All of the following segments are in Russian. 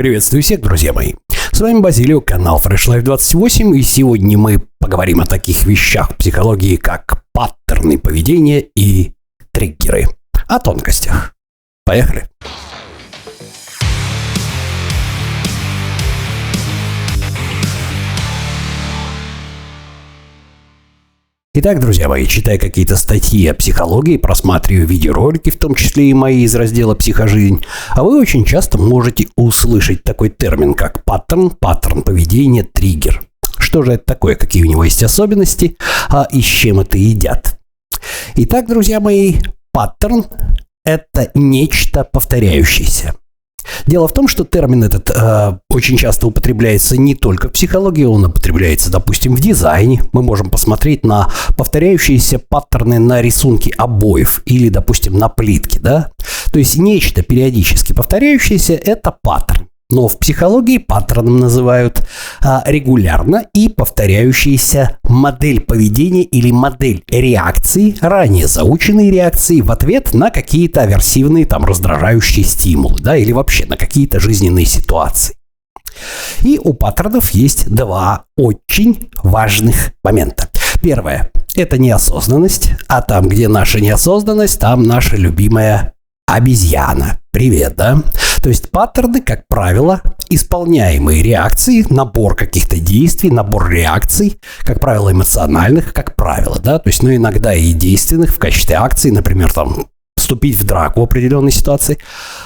Приветствую всех, друзья мои. С вами Базилио, канал Fresh Life 28, и сегодня мы поговорим о таких вещах психологии, как паттерны поведения и триггеры. О тонкостях. Поехали. Итак, друзья мои, читая какие-то статьи о психологии, просматриваю видеоролики, в том числе и мои из раздела «Психожизнь», а вы очень часто можете услышать такой термин, как паттерн, паттерн поведения, триггер. Что же это такое, какие у него есть особенности, а и с чем это едят? Итак, друзья мои, паттерн – это нечто повторяющееся. Дело в том, что термин этот э, очень часто употребляется не только в психологии, он употребляется, допустим, в дизайне. Мы можем посмотреть на повторяющиеся паттерны на рисунке обоев или, допустим, на плитке, да? То есть нечто периодически повторяющееся – это паттерн. Но в психологии паттерном называют а, регулярно и повторяющаяся модель поведения или модель реакции, ранее заученные реакции в ответ на какие-то аверсивные, там, раздражающие стимулы, да, или вообще на какие-то жизненные ситуации. И у паттернов есть два очень важных момента. Первое – это неосознанность, а там, где наша неосознанность, там наша любимая обезьяна. Привет, да? То есть паттерны, как правило, исполняемые реакции, набор каких-то действий, набор реакций, как правило, эмоциональных, как правило, да, то есть, ну, иногда и действенных в качестве акций, например, там, вступить в драку в определенной ситуации,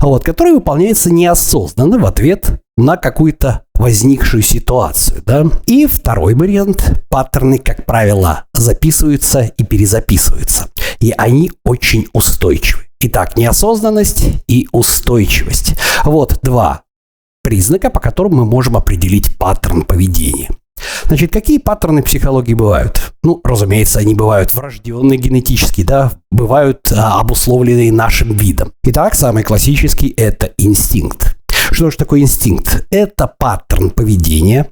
вот, который выполняется неосознанно в ответ на какую-то возникшую ситуацию. Да? И второй вариант. Паттерны, как правило, записываются и перезаписываются. И они очень устойчивы. Итак, неосознанность и устойчивость. Вот два признака, по которым мы можем определить паттерн поведения. Значит, какие паттерны психологии бывают? Ну, разумеется, они бывают врожденные генетически, да, бывают а, обусловленные нашим видом. Итак, самый классический – это инстинкт. Что же такое инстинкт? Это паттерн поведения,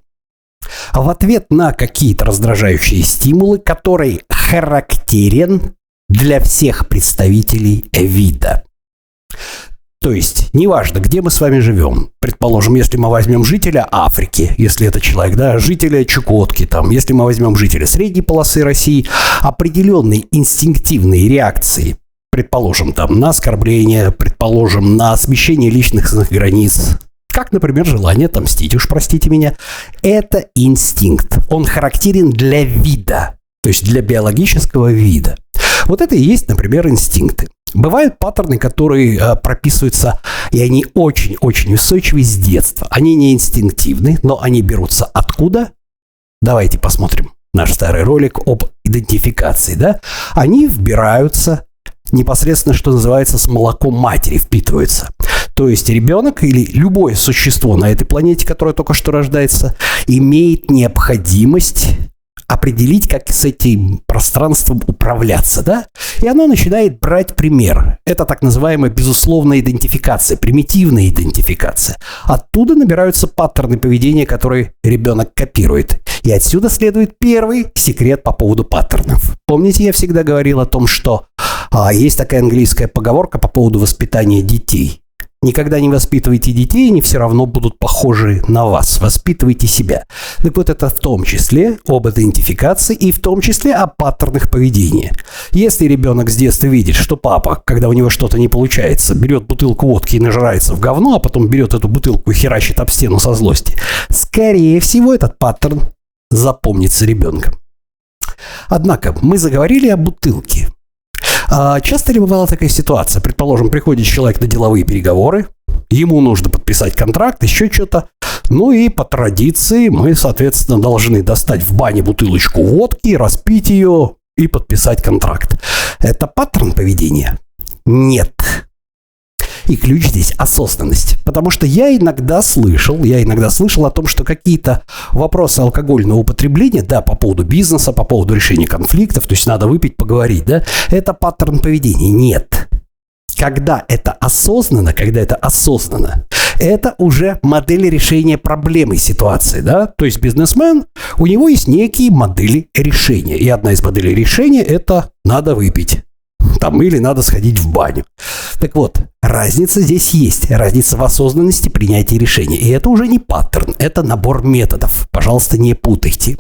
в ответ на какие-то раздражающие стимулы, который характерен для всех представителей вида. То есть, неважно, где мы с вами живем. Предположим, если мы возьмем жителя Африки, если это человек, да, жителя Чукотки, там, если мы возьмем жителя средней полосы России, определенные инстинктивные реакции, предположим, там, на оскорбление, предположим, на смещение личных границ, как, например, желание отомстить, уж простите меня, это инстинкт. Он характерен для вида, то есть для биологического вида. Вот это и есть, например, инстинкты. Бывают паттерны, которые э, прописываются, и они очень-очень устойчивы с детства. Они не инстинктивны, но они берутся откуда? Давайте посмотрим наш старый ролик об идентификации, да? Они вбираются непосредственно, что называется, с молоком матери впитываются. То есть ребенок или любое существо на этой планете, которое только что рождается, имеет необходимость определить, как с этим пространством управляться, да? И оно начинает брать пример. Это так называемая безусловная идентификация, примитивная идентификация. Оттуда набираются паттерны поведения, которые ребенок копирует. И отсюда следует первый секрет по поводу паттернов. Помните, я всегда говорил о том, что а, есть такая английская поговорка по поводу воспитания детей. Никогда не воспитывайте детей, они все равно будут похожи на вас. Воспитывайте себя. Так вот, это в том числе об идентификации и в том числе о паттернах поведения. Если ребенок с детства видит, что папа, когда у него что-то не получается, берет бутылку водки и нажирается в говно, а потом берет эту бутылку и херачит об стену со злости, скорее всего, этот паттерн запомнится ребенком. Однако мы заговорили о бутылке. А часто ли бывала такая ситуация? Предположим, приходит человек на деловые переговоры, ему нужно подписать контракт, еще что-то. Ну и по традиции мы, соответственно, должны достать в бане бутылочку водки, распить ее и подписать контракт. Это паттерн поведения? Нет. И ключ здесь осознанность. Потому что я иногда слышал, я иногда слышал о том, что какие-то вопросы алкогольного употребления, да, по поводу бизнеса, по поводу решения конфликтов, то есть надо выпить, поговорить, да, это паттерн поведения. Нет. Когда это осознанно, когда это осознанно, это уже модель решения проблемы ситуации, да? То есть бизнесмен, у него есть некие модели решения. И одна из моделей решения – это надо выпить там, или надо сходить в баню. Так вот, разница здесь есть. Разница в осознанности принятия решений. И это уже не паттерн, это набор методов. Пожалуйста, не путайте.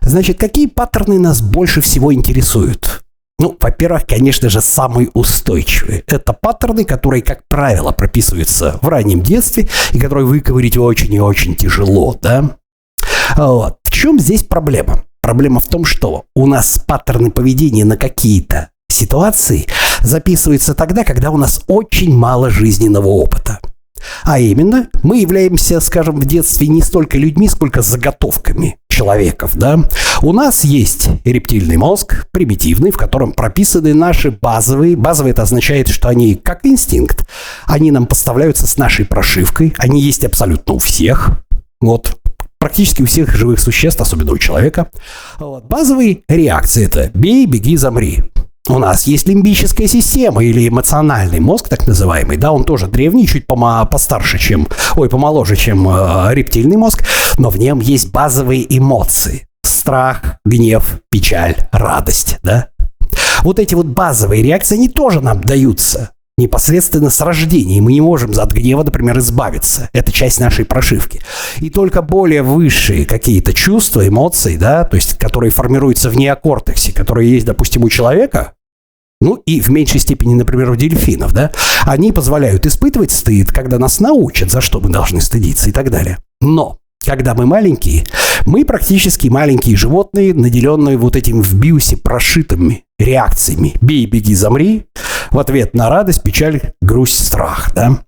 Значит, какие паттерны нас больше всего интересуют? Ну, во-первых, конечно же, самые устойчивые. Это паттерны, которые, как правило, прописываются в раннем детстве и которые выковырить очень и очень тяжело, да? Вот. В чем здесь проблема? Проблема в том, что у нас паттерны поведения на какие-то ситуации записываются тогда, когда у нас очень мало жизненного опыта. А именно, мы являемся, скажем, в детстве не столько людьми, сколько заготовками человеков, да. У нас есть рептильный мозг, примитивный, в котором прописаны наши базовые. Базовые это означает, что они как инстинкт. Они нам поставляются с нашей прошивкой. Они есть абсолютно у всех. Вот, практически у всех живых существ, особенно у человека. Вот. Базовые реакции это бей, беги, замри. У нас есть лимбическая система или эмоциональный мозг, так называемый, да, он тоже древний, чуть пома постарше, чем, ой, помоложе, чем э, рептильный мозг, но в нем есть базовые эмоции. Страх, гнев, печаль, радость, да. Вот эти вот базовые реакции, они тоже нам даются непосредственно с рождения. И мы не можем от гнева, например, избавиться. Это часть нашей прошивки. И только более высшие какие-то чувства, эмоции, да, то есть которые формируются в неокортексе, которые есть, допустим, у человека, ну и в меньшей степени, например, у дельфинов, да, они позволяют испытывать стыд, когда нас научат, за что мы должны стыдиться и так далее. Но когда мы маленькие, мы практически маленькие животные, наделенные вот этим в биосе прошитыми реакциями. Бей, беги, замри. В ответ на радость, печаль, грусть, страх. Да?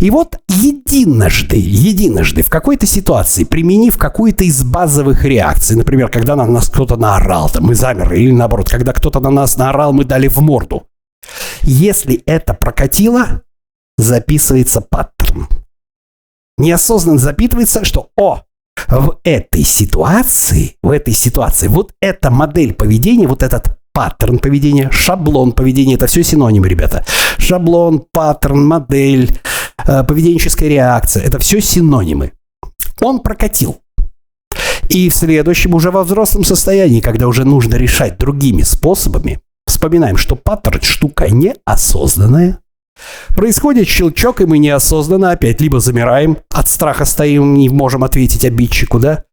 И вот единожды, единожды в какой-то ситуации, применив какую-то из базовых реакций, например, когда на нас кто-то наорал, там мы замерли, или наоборот, когда кто-то на нас наорал, мы дали в морду. Если это прокатило, записывается паттерн. Неосознанно запитывается, что «О, в этой ситуации, в этой ситуации, вот эта модель поведения, вот этот паттерн поведения, шаблон поведения, это все синонимы, ребята. Шаблон, паттерн, модель, поведенческая реакция, это все синонимы. Он прокатил. И в следующем, уже во взрослом состоянии, когда уже нужно решать другими способами, вспоминаем, что паттерн штука неосознанная, Происходит щелчок, и мы неосознанно опять либо замираем, от страха стоим, не можем ответить обидчику, да?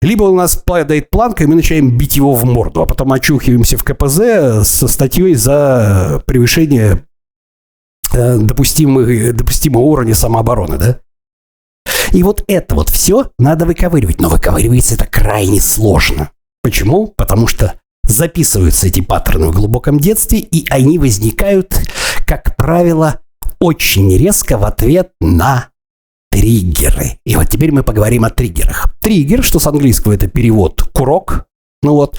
Либо у нас падает планка, и мы начинаем бить его в морду, а потом очухиваемся в КПЗ со статьей за превышение э, допустимого, допустимого уровня самообороны, да? И вот это вот все надо выковыривать. Но выковыривается это крайне сложно. Почему? Потому что записываются эти паттерны в глубоком детстве, и они возникают, как правило, очень резко в ответ на триггеры. И вот теперь мы поговорим о триггерах. Триггер, что с английского это перевод «курок», ну вот,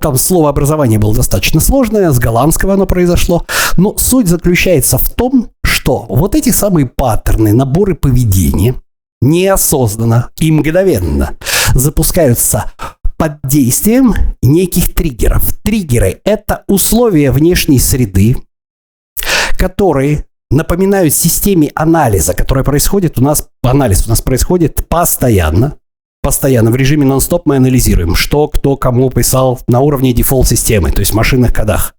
там слово образование было достаточно сложное, с голландского оно произошло. Но суть заключается в том, что вот эти самые паттерны, наборы поведения неосознанно и мгновенно запускаются под действием неких триггеров. Триггеры – это условия внешней среды, которые напоминают системе анализа, которая происходит у нас, анализ у нас происходит постоянно, постоянно в режиме нон-стоп мы анализируем, что кто кому писал на уровне дефолт-системы, то есть в машинных кодах,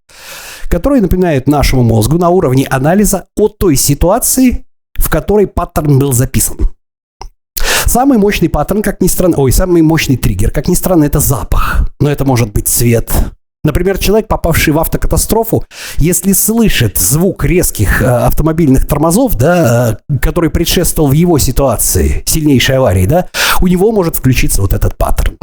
которые напоминают нашему мозгу на уровне анализа о той ситуации, в которой паттерн был записан. Самый мощный паттерн, как ни странно, ой, самый мощный триггер, как ни странно, это запах. Но это может быть цвет, Например, человек, попавший в автокатастрофу, если слышит звук резких э, автомобильных тормозов, да, э, который предшествовал в его ситуации сильнейшей аварии, да, у него может включиться вот этот паттерн.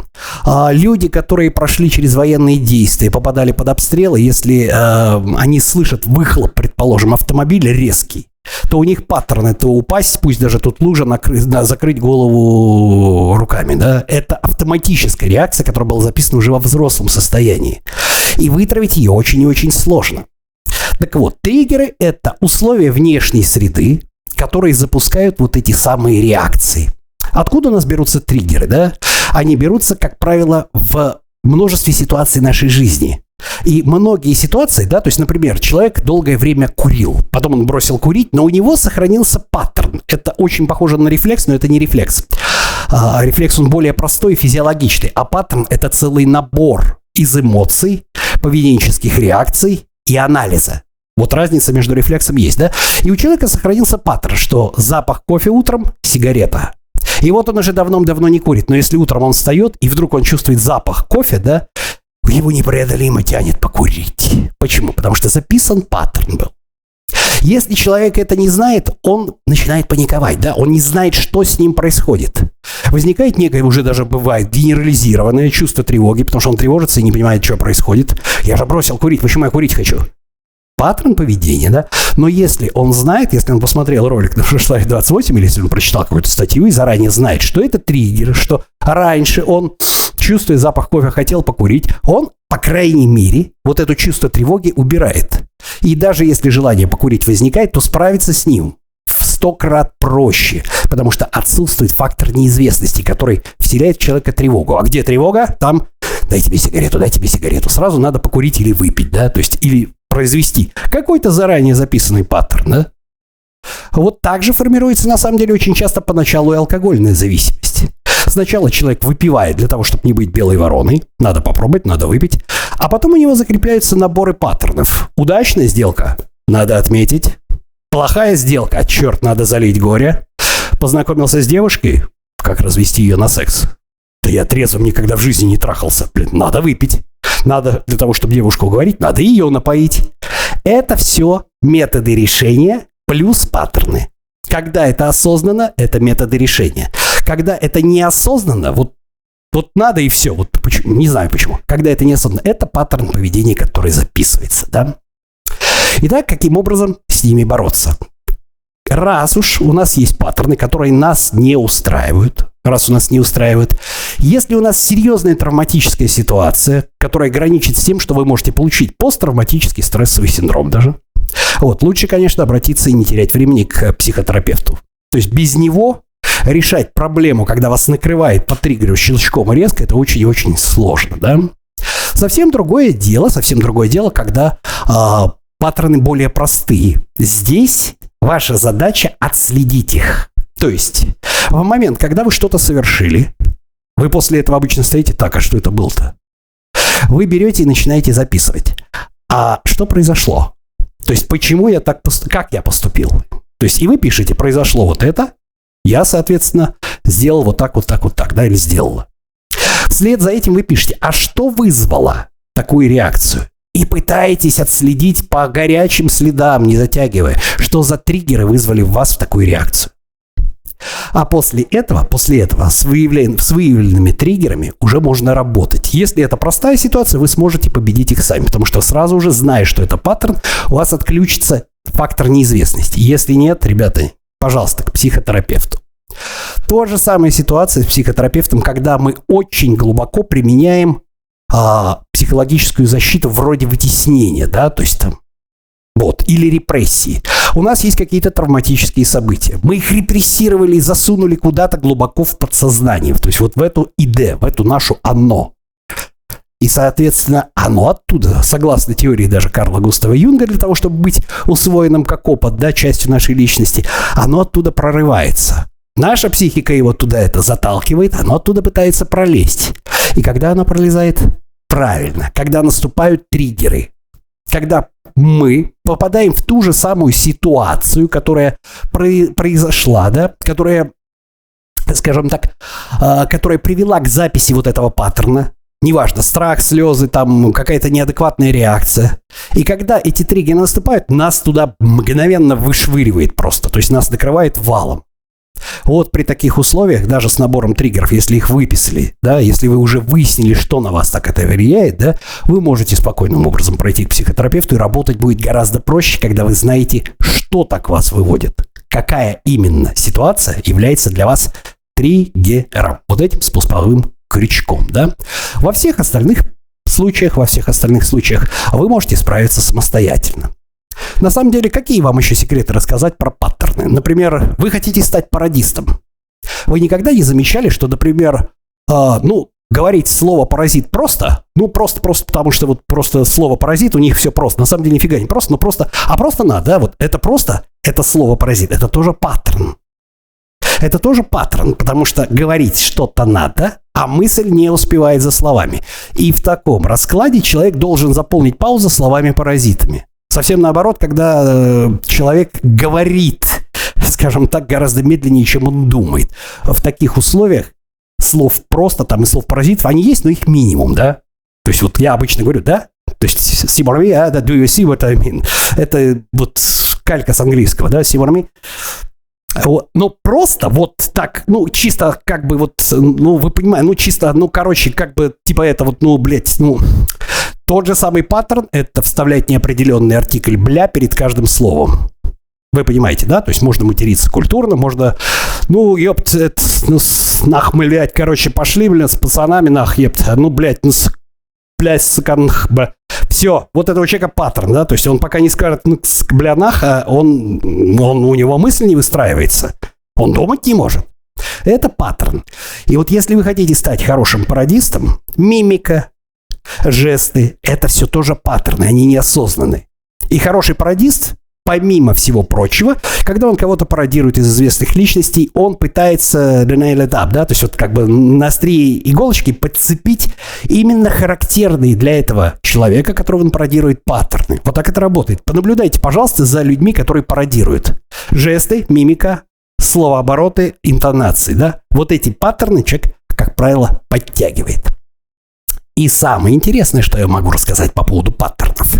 А люди, которые прошли через военные действия, попадали под обстрелы, если э, они слышат выхлоп, предположим, автомобиля резкий, то у них паттерн это упасть, пусть даже тут лужа, накрыть, да, закрыть голову руками. Да? Это автоматическая реакция, которая была записана уже во взрослом состоянии. И вытравить ее очень и очень сложно. Так вот, триггеры – это условия внешней среды, которые запускают вот эти самые реакции. Откуда у нас берутся триггеры? Да? Они берутся, как правило, в множестве ситуаций нашей жизни. И многие ситуации, да, то есть, например, человек долгое время курил, потом он бросил курить, но у него сохранился паттерн. Это очень похоже на рефлекс, но это не рефлекс. А, рефлекс, он более простой и физиологичный, а паттерн – это целый набор из эмоций, поведенческих реакций и анализа. Вот разница между рефлексом есть, да? И у человека сохранился паттерн, что запах кофе утром – сигарета. И вот он уже давно-давно не курит, но если утром он встает, и вдруг он чувствует запах кофе, да, его непреодолимо тянет покурить. Почему? Потому что записан паттерн был. Если человек это не знает, он начинает паниковать, да, он не знает, что с ним происходит. Возникает некое, уже даже бывает, генерализированное чувство тревоги, потому что он тревожится и не понимает, что происходит. Я же бросил курить, почему я курить хочу? паттерн поведения, да, но если он знает, если он посмотрел ролик на Шашлайф 28, или если он прочитал какую-то статью и заранее знает, что это триггер, что раньше он, чувствуя запах кофе, хотел покурить, он, по крайней мере, вот это чувство тревоги убирает. И даже если желание покурить возникает, то справиться с ним в сто крат проще, потому что отсутствует фактор неизвестности, который вселяет в человека тревогу. А где тревога? Там дайте мне сигарету, дайте мне сигарету. Сразу надо покурить или выпить, да, то есть или произвести какой-то заранее записанный паттерн, да? Вот так же формируется на самом деле очень часто поначалу и алкогольная зависимость. Сначала человек выпивает для того, чтобы не быть белой вороной. Надо попробовать, надо выпить. А потом у него закрепляются наборы паттернов. Удачная сделка? Надо отметить. Плохая сделка? Черт, надо залить горе. Познакомился с девушкой? Как развести ее на секс? Да я трезвым никогда в жизни не трахался. Блин, надо выпить. Надо для того, чтобы девушку уговорить, надо ее напоить. Это все методы решения плюс паттерны. Когда это осознанно, это методы решения. Когда это неосознанно, вот, вот надо и все. Вот почему, не знаю почему. Когда это неосознанно, это паттерн поведения, который записывается. Да? Итак, каким образом с ними бороться? Раз уж у нас есть паттерны, которые нас не устраивают, раз у нас не устраивает. Если у нас серьезная травматическая ситуация, которая граничит с тем, что вы можете получить посттравматический стрессовый синдром даже, вот, лучше, конечно, обратиться и не терять времени к психотерапевту. То есть без него решать проблему, когда вас накрывает по триггеру щелчком резко, это очень и очень сложно, да? Совсем другое дело, совсем другое дело, когда э, паттерны более простые. Здесь ваша задача отследить их. То есть, в момент, когда вы что-то совершили, вы после этого обычно стоите, так, а что это было-то? Вы берете и начинаете записывать. А что произошло? То есть, почему я так поступил? Как я поступил? То есть, и вы пишете, произошло вот это, я, соответственно, сделал вот так, вот так, вот так, да, или сделала. Вслед за этим вы пишете, а что вызвало такую реакцию? И пытаетесь отследить по горячим следам, не затягивая, что за триггеры вызвали в вас в такую реакцию. А после этого, после этого с, выявлен, с выявленными триггерами уже можно работать. Если это простая ситуация, вы сможете победить их сами, потому что сразу уже, зная, что это паттерн, у вас отключится фактор неизвестности. Если нет, ребята, пожалуйста, к психотерапевту. То же самая ситуация с психотерапевтом, когда мы очень глубоко применяем а, психологическую защиту вроде вытеснения, да, то есть там вот, или репрессии. У нас есть какие-то травматические события. Мы их репрессировали и засунули куда-то глубоко в подсознание. То есть вот в эту ИД, в эту нашу «оно». И, соответственно, оно оттуда, согласно теории даже Карла Густава Юнга, для того, чтобы быть усвоенным как опыт, да, частью нашей личности, оно оттуда прорывается. Наша психика его туда это заталкивает, оно оттуда пытается пролезть. И когда оно пролезает? Правильно, когда наступают триггеры, когда мы попадаем в ту же самую ситуацию, которая произошла, да, которая, скажем так, а, которая привела к записи вот этого паттерна, неважно, страх, слезы, там какая-то неадекватная реакция. И когда эти триггеры наступают, нас туда мгновенно вышвыривает просто, то есть нас накрывает валом. Вот при таких условиях, даже с набором триггеров, если их выписали, да, если вы уже выяснили, что на вас так это влияет, да, вы можете спокойным образом пройти к психотерапевту и работать будет гораздо проще, когда вы знаете, что так вас выводит. Какая именно ситуация является для вас триггером. Вот этим спусковым крючком, да. Во всех остальных случаях, во всех остальных случаях вы можете справиться самостоятельно. На самом деле, какие вам еще секреты рассказать про паттерны? Например, вы хотите стать пародистом. Вы никогда не замечали, что, например, э, ну, говорить слово паразит просто, ну, просто-просто потому, что вот просто слово паразит, у них все просто. На самом деле нифига не просто, но просто, а просто надо, да, вот это просто, это слово паразит, это тоже паттерн. Это тоже паттерн, потому что говорить что-то надо, а мысль не успевает за словами. И в таком раскладе человек должен заполнить паузу словами-паразитами. Совсем наоборот, когда э, человек говорит, скажем так, гораздо медленнее, чем он думает. В таких условиях слов просто, там и слов паразитов, они есть, но их минимум, да? То есть вот я обычно говорю, да? То есть see what I do you see what I mean? Это вот калька с английского, да, see what I? Ну, просто вот так, ну, чисто как бы вот, ну, вы понимаете, ну, чисто, ну, короче, как бы, типа это вот, ну, блядь, ну, тот же самый паттерн – это вставлять неопределенный артикль «бля» перед каждым словом. Вы понимаете, да? То есть можно материться культурно, можно, ну, ёпт, это, ну, нах, блядь, короче, пошли, блядь, с пацанами, нах, ёпт, ну, блядь, ну, блядь, саканх, бля. Все, вот этого человека паттерн, да, то есть он пока не скажет, ну, бля, нах, а он, он, у него мысль не выстраивается, он думать не может. Это паттерн. И вот если вы хотите стать хорошим пародистом, мимика, жесты – это все тоже паттерны, они неосознанные. И хороший пародист, помимо всего прочего, когда он кого-то пародирует из известных личностей, он пытается nail it да, то есть вот как бы на острие иголочки подцепить именно характерные для этого человека, которого он пародирует, паттерны. Вот так это работает. Понаблюдайте, пожалуйста, за людьми, которые пародируют. Жесты, мимика, словообороты, интонации, да. Вот эти паттерны человек, как правило, подтягивает. И самое интересное, что я могу рассказать по поводу паттернов,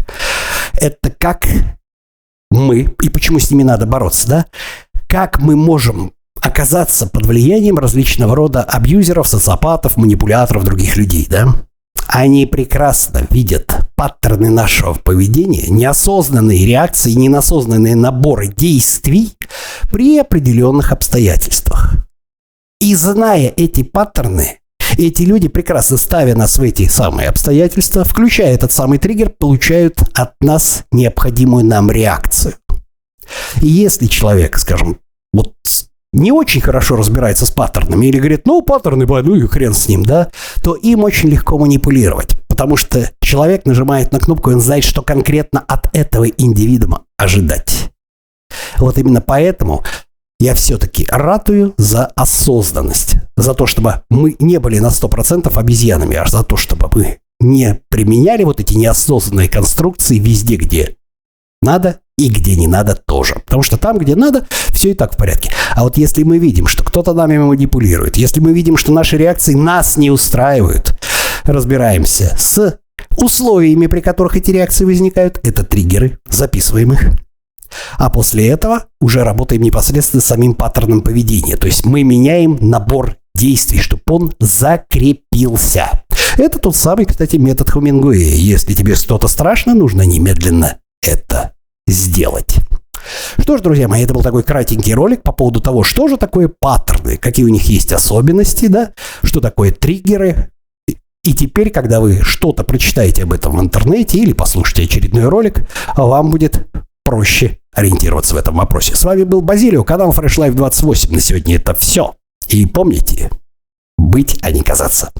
это как мы, и почему с ними надо бороться, да, как мы можем оказаться под влиянием различного рода абьюзеров, социопатов, манипуляторов, других людей, да. Они прекрасно видят паттерны нашего поведения, неосознанные реакции, неосознанные наборы действий при определенных обстоятельствах. И зная эти паттерны, эти люди, прекрасно ставя нас в эти самые обстоятельства, включая этот самый триггер, получают от нас необходимую нам реакцию. И если человек, скажем, вот не очень хорошо разбирается с паттернами или говорит, ну, паттерны, ну и хрен с ним, да, то им очень легко манипулировать. Потому что человек нажимает на кнопку, и он знает, что конкретно от этого индивидуума ожидать. Вот именно поэтому я все-таки ратую за осознанность. За то, чтобы мы не были на 100% обезьянами, а за то, чтобы мы не применяли вот эти неосознанные конструкции везде, где надо и где не надо тоже. Потому что там, где надо, все и так в порядке. А вот если мы видим, что кто-то нами манипулирует, если мы видим, что наши реакции нас не устраивают, разбираемся с условиями, при которых эти реакции возникают, это триггеры, записываем их, а после этого уже работаем непосредственно с самим паттерном поведения. То есть мы меняем набор действий, чтобы он закрепился. Это тот самый, кстати, метод Хумингуэя. Если тебе что-то страшно, нужно немедленно это сделать. Что ж, друзья мои, это был такой кратенький ролик по поводу того, что же такое паттерны, какие у них есть особенности, да, что такое триггеры. И теперь, когда вы что-то прочитаете об этом в интернете или послушаете очередной ролик, вам будет проще ориентироваться в этом вопросе. С вами был Базилио, канал Fresh Life 28. На сегодня это все. И помните, быть, а не казаться.